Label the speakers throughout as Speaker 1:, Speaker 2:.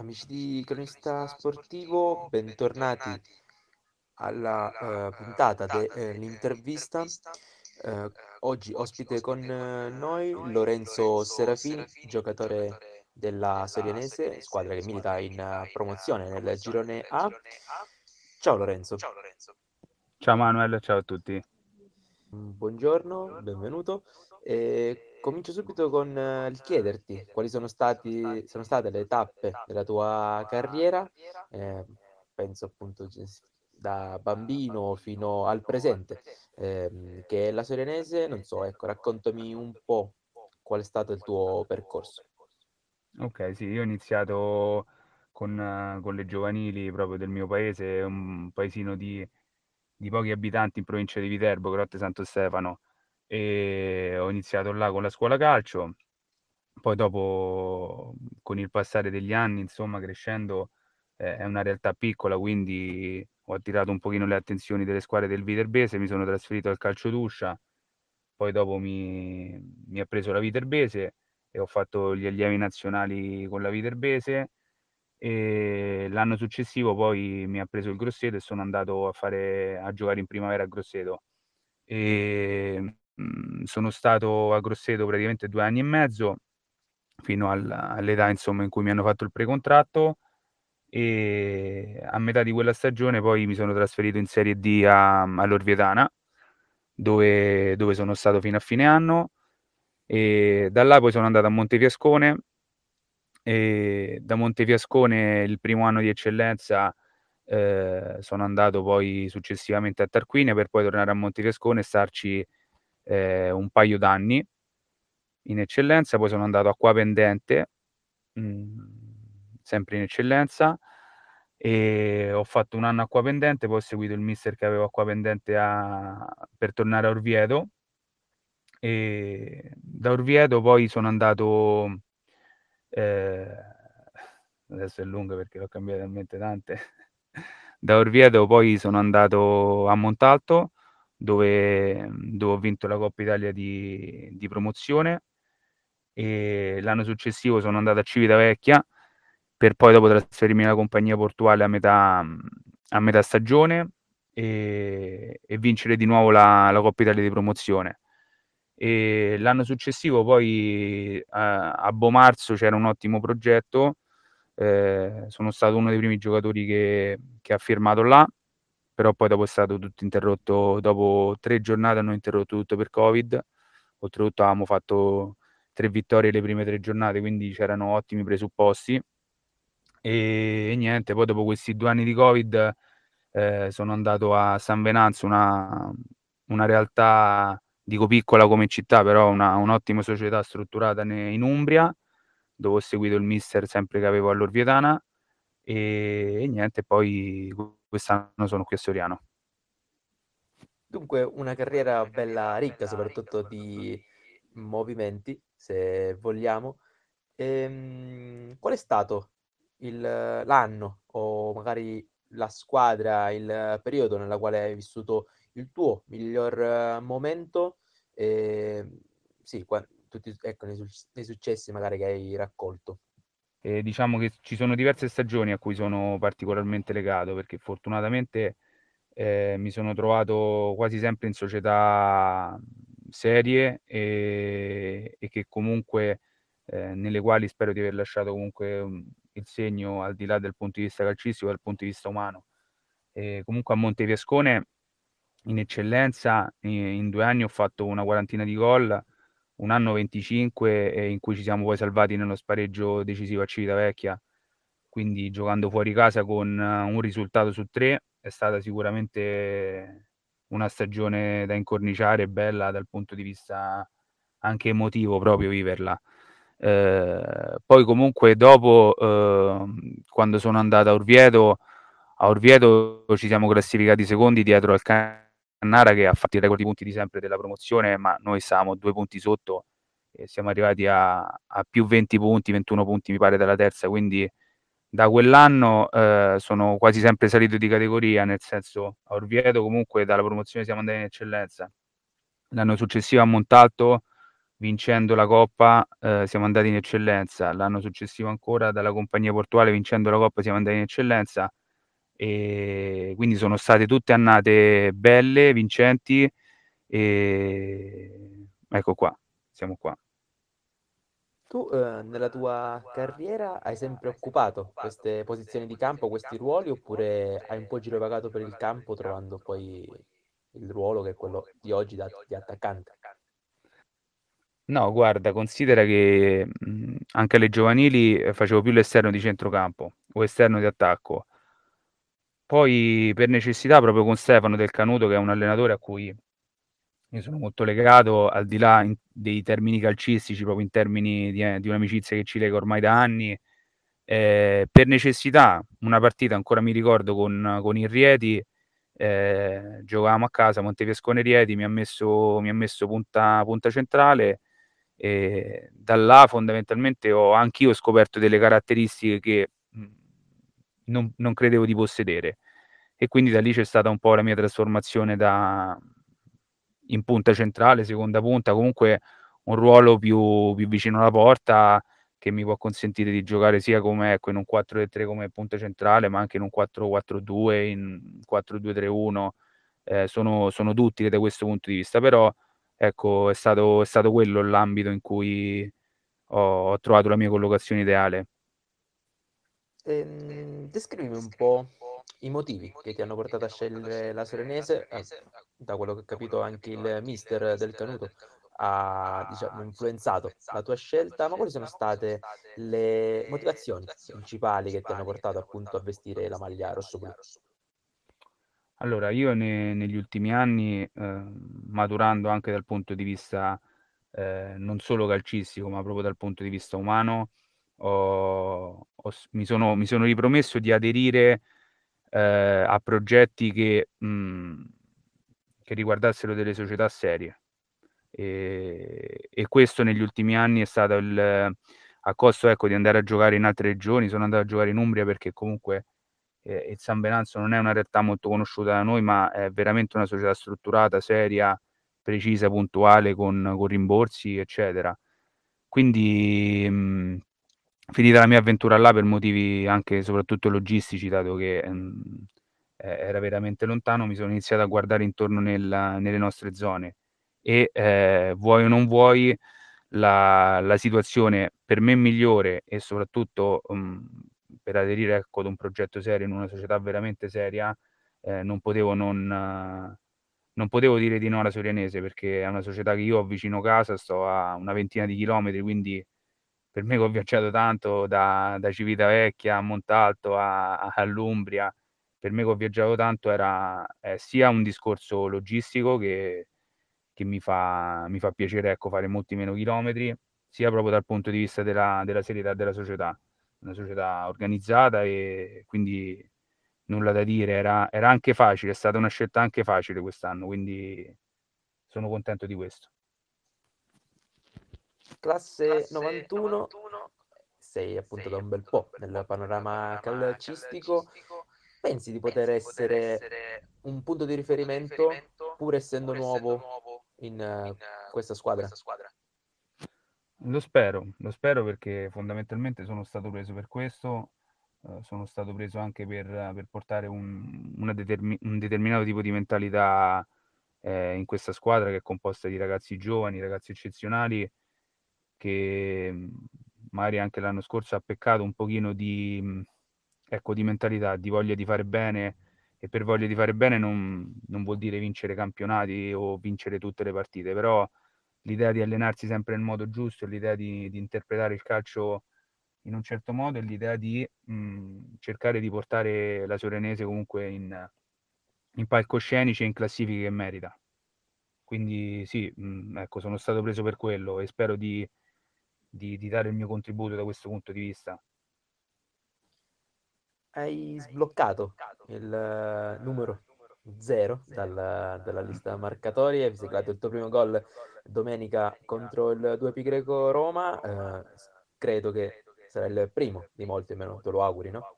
Speaker 1: Amici di Cronista Sportivo, bentornati alla eh, puntata dell'intervista. Eh, oggi ospite con eh, noi Lorenzo Serafini, giocatore della Sorianese, squadra che milita in eh, promozione nel girone A. Ciao Lorenzo.
Speaker 2: Ciao Manuel, ciao a tutti.
Speaker 1: Buongiorno, benvenuto. E Comincio subito con eh, il chiederti quali sono stati, sono state le tappe della tua carriera, eh, penso appunto da bambino fino al presente, eh, che è la Sorenese, non so, ecco, raccontami un po' qual è stato il tuo percorso.
Speaker 2: Ok, sì, io ho iniziato con, con le giovanili proprio del mio paese, un paesino di, di pochi abitanti in provincia di Viterbo, Grotte Santo Stefano e ho iniziato là con la scuola calcio, poi dopo con il passare degli anni, insomma, crescendo eh, è una realtà piccola, quindi ho attirato un pochino le attenzioni delle squadre del Viterbese, mi sono trasferito al calcio d'uscia, poi dopo mi, mi ha preso la Viterbese e ho fatto gli allievi nazionali con la Viterbese e l'anno successivo poi mi ha preso il Grosseto e sono andato a, fare, a giocare in primavera a Grosseto. E Mhmm, sono stato a Grosseto praticamente due anni e mezzo, fino al all'età insomma in cui mi hanno fatto il precontratto e a metà di quella stagione poi mi sono trasferito in Serie D a all'Orvietana, dove dove sono stato fino a fine anno e da là poi sono andato a Montefiascone e da Montefiascone il primo anno di eccellenza, ehm, sono andato poi successivamente a Tarquinia per poi tornare a Montefiascone e starci eh, un paio d'anni in eccellenza, poi sono andato a Qua Pendente, mhmm, sempre in eccellenza, e ho fatto un anno a Qua Pendente, poi ho seguito il mister che avevo a Qua Pendente a, per tornare a Orvieto. E da Orvieto poi sono andato, eh, adesso è lunga perché l'ho cambiato talmente tante. da Orvieto poi sono andato a Montalto dove, dove ho vinto la Coppa Italia di, di promozione e l'anno successivo sono andato a Civitavecchia per poi dopo trasferirmi alla compagnia portuale a metà, a metà stagione e, e, vincere di nuovo la, la, Coppa Italia di promozione. E l'anno successivo poi a, a Bomarzo c'era un ottimo progetto, eh, sono stato uno dei primi giocatori che, che ha firmato là però poi dopo è stato tutto interrotto, dopo tre giornate hanno interrotto tutto per Covid, oltretutto avevamo fatto tre vittorie le prime tre giornate, quindi c'erano ottimi presupposti. E, e niente, poi dopo questi due anni di Covid eh, sono andato a San Venanzo, una, una realtà, dico piccola come città, però una, un'ottima società strutturata in Umbria, dove ho seguito il mister sempre che avevo all'Orvietana e, e niente, poi quest'anno sono qui a Soriano.
Speaker 1: Dunque una carriera bella ricca, soprattutto di movimenti, se vogliamo. Ehm, qual è stato il, l'anno o magari la squadra, il periodo nella quale hai vissuto il tuo miglior momento? E, sì, qua, tutti, ecco, nei, nei successi magari che hai raccolto.
Speaker 2: E diciamo che ci sono diverse stagioni a cui sono particolarmente legato perché fortunatamente eh, mi sono trovato quasi sempre in società serie e, e che comunque eh, nelle quali spero di aver lasciato comunque il segno al di là del punto di vista calcistico dal punto di vista umano. E comunque a Montefiascone in eccellenza in, in due anni ho fatto una quarantina di gol un anno 25 eh, in cui ci siamo poi salvati nello spareggio decisivo a Civitavecchia, quindi giocando fuori casa con uh, un risultato su tre è stata sicuramente una stagione da incorniciare, bella dal punto di vista anche emotivo proprio viverla. Eh, poi comunque dopo, eh, quando sono andato a Orvieto, a Orvieto ci siamo classificati secondi dietro al Can Cannara che ha fatto i record di punti di sempre della promozione, ma noi stavamo due punti sotto e siamo arrivati a, a, più 20 punti, 21 punti mi pare dalla terza, quindi da quell'anno eh, sono quasi sempre salito di categoria, nel senso a Orvieto comunque dalla promozione siamo andati in eccellenza. L'anno successivo a Montalto vincendo la Coppa eh, siamo andati in eccellenza, l'anno successivo ancora dalla compagnia portuale vincendo la Coppa siamo andati in eccellenza e quindi sono state tutte annate belle, vincenti e ecco qua, siamo qua.
Speaker 1: Tu eh, nella tua carriera hai sempre occupato queste posizioni di campo, questi ruoli, oppure hai un po' girovagato per il campo trovando poi il ruolo che è quello di oggi da- di attaccante?
Speaker 2: No, guarda, considera che mh, anche alle giovanili eh, facevo più l'esterno di centrocampo o esterno di attacco. Poi per necessità, proprio con Stefano Del Canuto, che è un allenatore a cui mi sono molto legato, al di là in- dei termini calcistici, proprio in termini di, eh, di un'amicizia che ci lega ormai da anni, eh, per necessità, una partita ancora mi ricordo con, con il Rieti, eh, giocavamo a casa, Montefiascone Rieti, mi ha messo, mi ha messo punta, punta centrale e da là fondamentalmente ho anch'io scoperto delle caratteristiche che non, non credevo di possedere e quindi da lì c'è stata un po' la mia trasformazione da in punta centrale, seconda punta, comunque un ruolo più, più vicino alla porta che mi può consentire di giocare sia come ecco, in un 4-3 come punta centrale, ma anche in un 4-4-2, in 4-2-3-1. Eh, sono, sono duttili da questo punto di vista, però ecco, è stato, è stato quello l'ambito in cui ho, ho trovato la mia collocazione ideale.
Speaker 1: Ehm, descrivimi un po' i motivi che ti hanno portato a scegliere la Sorenese, eh, da quello che ho capito anche il mister del Canuto ha, diciamo, influenzato la tua scelta, ma quali sono state le motivazioni principali che ti hanno portato appunto a vestire la maglia rossoblu?
Speaker 2: Allora, io ne- negli ultimi anni, eh, maturando anche dal punto di vista eh, non solo calcistico, ma proprio dal punto di vista umano, ho- ho mi sono, mi sono ripromesso di aderire eh, a progetti che, mh, che riguardassero delle società serie. E, e questo negli ultimi anni è stato il, a costo ecco, di andare a giocare in altre regioni. Sono andato a giocare in Umbria perché comunque eh, il San Venanzo non è una realtà molto conosciuta da noi, ma è veramente una società strutturata, seria, precisa, puntuale, con, con rimborsi, eccetera. Quindi, mh, finita la mia avventura là per motivi anche soprattutto logistici, dato che mh, era veramente lontano, mi sono iniziato a guardare intorno nel, nelle nostre zone. E eh, vuoi o non vuoi la, la, situazione per me migliore e soprattutto um, per aderire ecco, ad un progetto serio in una società veramente seria eh, non potevo non, non potevo dire di no alla Sorianese perché è una società che io ho vicino casa, sto a una ventina di chilometri, quindi per me che ho viaggiato tanto da, da Civitavecchia a Montalto a, a, all'Umbria, per me che ho viaggiato tanto era eh, sia un discorso logistico che, che mi, fa, mi fa piacere ecco, fare molti meno chilometri, sia proprio dal punto di vista della, della serietà della società, una società organizzata e quindi nulla da dire, era, era anche facile, è stata una scelta anche facile quest'anno, quindi sono contento di questo.
Speaker 1: Classe 91, sei appunto da un bel po' nel panorama calcistico. Pensi di poter essere un punto di riferimento pur essendo nuovo in uh, questa squadra?
Speaker 2: Lo spero, lo spero perché fondamentalmente sono stato preso per questo, eh, sono stato preso anche per, per portare un, determi- un, determinato tipo di mentalità eh, in questa squadra che è composta di ragazzi giovani, ragazzi eccezionali che magari anche l'anno scorso ha peccato un pochino di, ecco, di mentalità, di voglia di fare bene e per voglia di fare bene non, non vuol dire vincere campionati o vincere tutte le partite, però l'idea di allenarsi sempre nel modo giusto, l'idea di, di interpretare il calcio in un certo modo e l'idea di mh, cercare di portare la Sorenese comunque in, in palcoscenici e in classifiche che merita. Quindi sì, mh, ecco, sono stato preso per quello e spero di, di, di dare il mio contributo da questo punto di vista.
Speaker 1: Hai sbloccato il numero zero dalla, dalla lista marcatoria, hai siglato il tuo primo gol domenica contro il 2 Pi Greco Roma, eh, credo che sarà il primo di molti, almeno te lo auguri, no?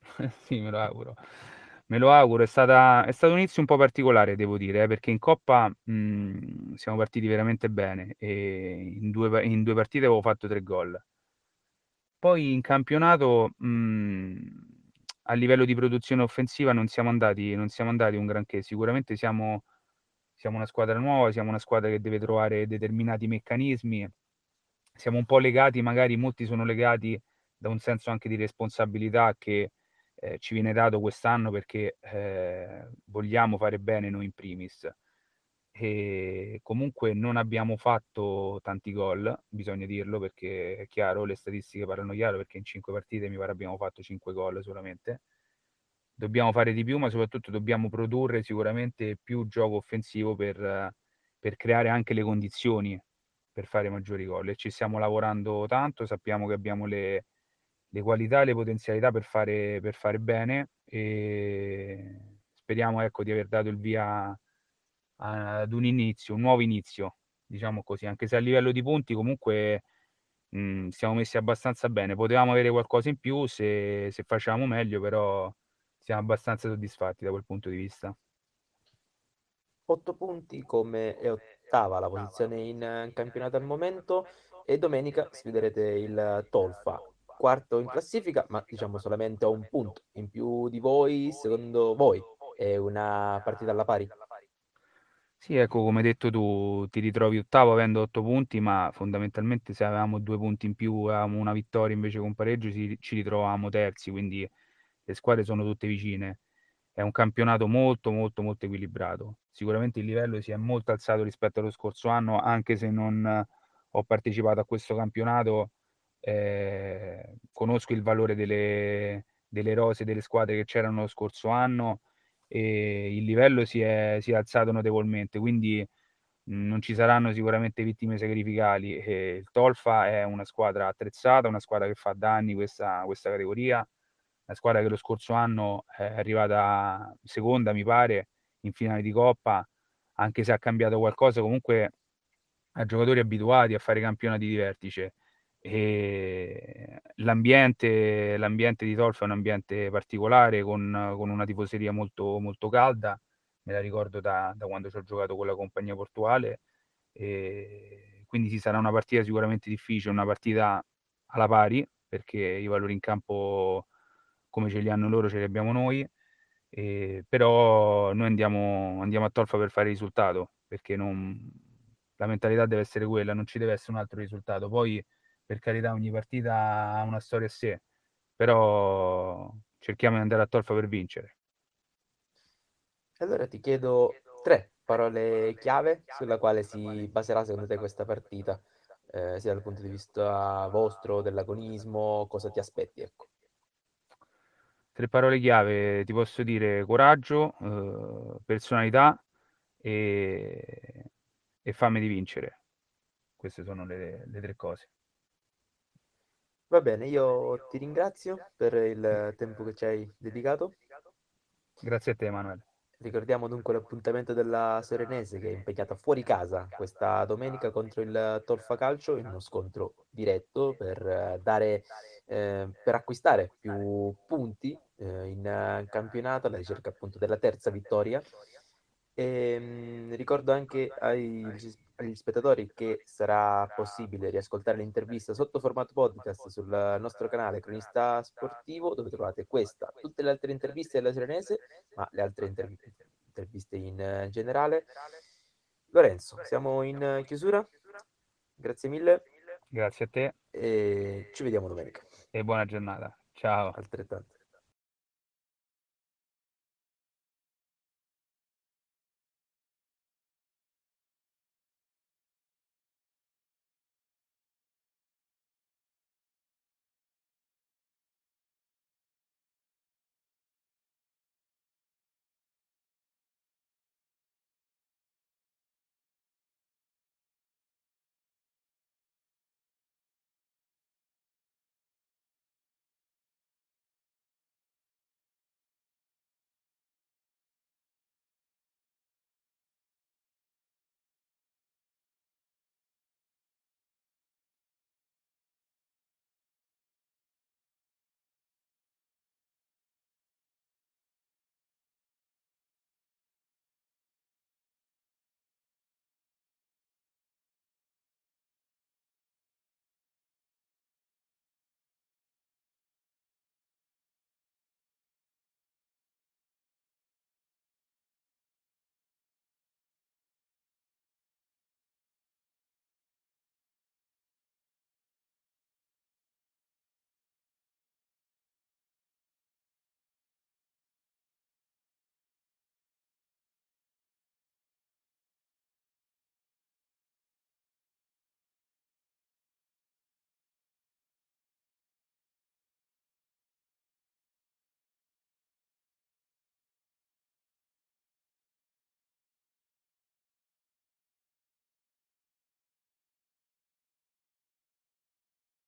Speaker 2: sì, me lo auguro. Me lo auguro, è, stata, è stato un inizio un po' particolare, devo dire, eh, perché in Coppa mh, mhmm, siamo partiti veramente bene e in due, in due partite avevo fatto tre gol. Poi in campionato, mh, mhmm, a livello di produzione offensiva non siamo andati, non siamo andati un granché. Sicuramente siamo, siamo una squadra nuova, siamo una squadra che deve trovare determinati meccanismi. Siamo un po' legati, magari molti sono legati da un senso anche di responsabilità che eh, ci viene dato quest'anno perché eh, vogliamo fare bene noi in primis. E comunque non abbiamo fatto tanti gol, bisogna dirlo perché è chiaro, le statistiche parlano chiaro perché in cinque partite mi pare abbiamo fatto cinque gol solamente. Dobbiamo fare di più, ma soprattutto dobbiamo produrre sicuramente più gioco offensivo per, per creare anche le condizioni per fare maggiori gol e ci stiamo lavorando tanto, sappiamo che abbiamo le, le qualità e le potenzialità per fare, per fare bene e speriamo ecco, di aver dato il via ad un inizio, un nuovo inizio, diciamo così, anche se a livello di punti comunque mh, mhmm, siamo messi abbastanza bene. Potevamo avere qualcosa in più se, se facevamo meglio, però siamo abbastanza soddisfatti da quel punto di vista.
Speaker 1: 8 punti come è ottava la posizione in campionato al momento e domenica sfiderete il Tolfa, quarto in classifica, ma diciamo solamente a un punto in più di voi, secondo voi è una partita alla pari?
Speaker 2: Sì, ecco, come detto tu, ti ritrovi ottavo avendo otto punti, ma fondamentalmente se avevamo due punti in più, avevamo una vittoria invece con pareggio, ci ritrovavamo terzi, quindi le squadre sono tutte vicine. È un campionato molto, molto, molto equilibrato. Sicuramente il livello si è molto alzato rispetto allo scorso anno, anche se non ho partecipato a questo campionato, eh, conosco il valore delle, delle rose delle squadre che c'erano lo scorso anno e il livello si è, si è alzato notevolmente, quindi non ci saranno sicuramente vittime sacrificali. E il Tolfa è una squadra attrezzata, una squadra che fa danni questa, questa categoria, una squadra che lo scorso anno è arrivata seconda, mi pare, in finale di Coppa, anche se ha cambiato qualcosa, comunque ha giocatori abituati a fare campionati di vertice l'ambiente, l'ambiente di Tolfa è un ambiente particolare con, con una tifoseria molto, molto calda, me la ricordo da, da quando ci ho giocato con la compagnia portuale, quindi ci sarà una partita sicuramente difficile, una partita alla pari, perché i valori in campo come ce li hanno loro ce li abbiamo noi, e, però noi andiamo, andiamo a Tolfa per fare risultato, perché non, la mentalità deve essere quella, non ci deve essere un altro risultato. Poi per carità ogni partita ha una storia a sé, però cerchiamo di andare a Tolfa per vincere.
Speaker 1: Allora ti chiedo tre parole chiave sulla quale si baserà secondo te questa partita, eh, sia dal punto di vista vostro, dell'agonismo, cosa ti aspetti, ecco.
Speaker 2: Tre parole chiave, ti posso dire coraggio, eh, personalità e, e fame di vincere. Queste sono le, le tre cose.
Speaker 1: Va bene, io ti ringrazio per il tempo che ci hai dedicato.
Speaker 2: Grazie a te, Emanuele.
Speaker 1: Ricordiamo dunque l'appuntamento della Serenese che è impegnata fuori casa questa domenica contro il Tolfa Calcio in uno scontro diretto per, dare, eh, per acquistare più punti eh, in campionato alla ricerca appunto della terza vittoria. E, mh, ricordo anche ai agli spettatori che sarà possibile riascoltare l'intervista sotto formato podcast sul nostro canale Cronista Sportivo, dove trovate questa, tutte le altre interviste della Serenese, ma le altre interv- interviste in generale. Lorenzo, siamo in chiusura. Grazie mille.
Speaker 2: Grazie a te.
Speaker 1: E ci vediamo domenica.
Speaker 2: E buona giornata. Ciao.
Speaker 1: Altrettanto.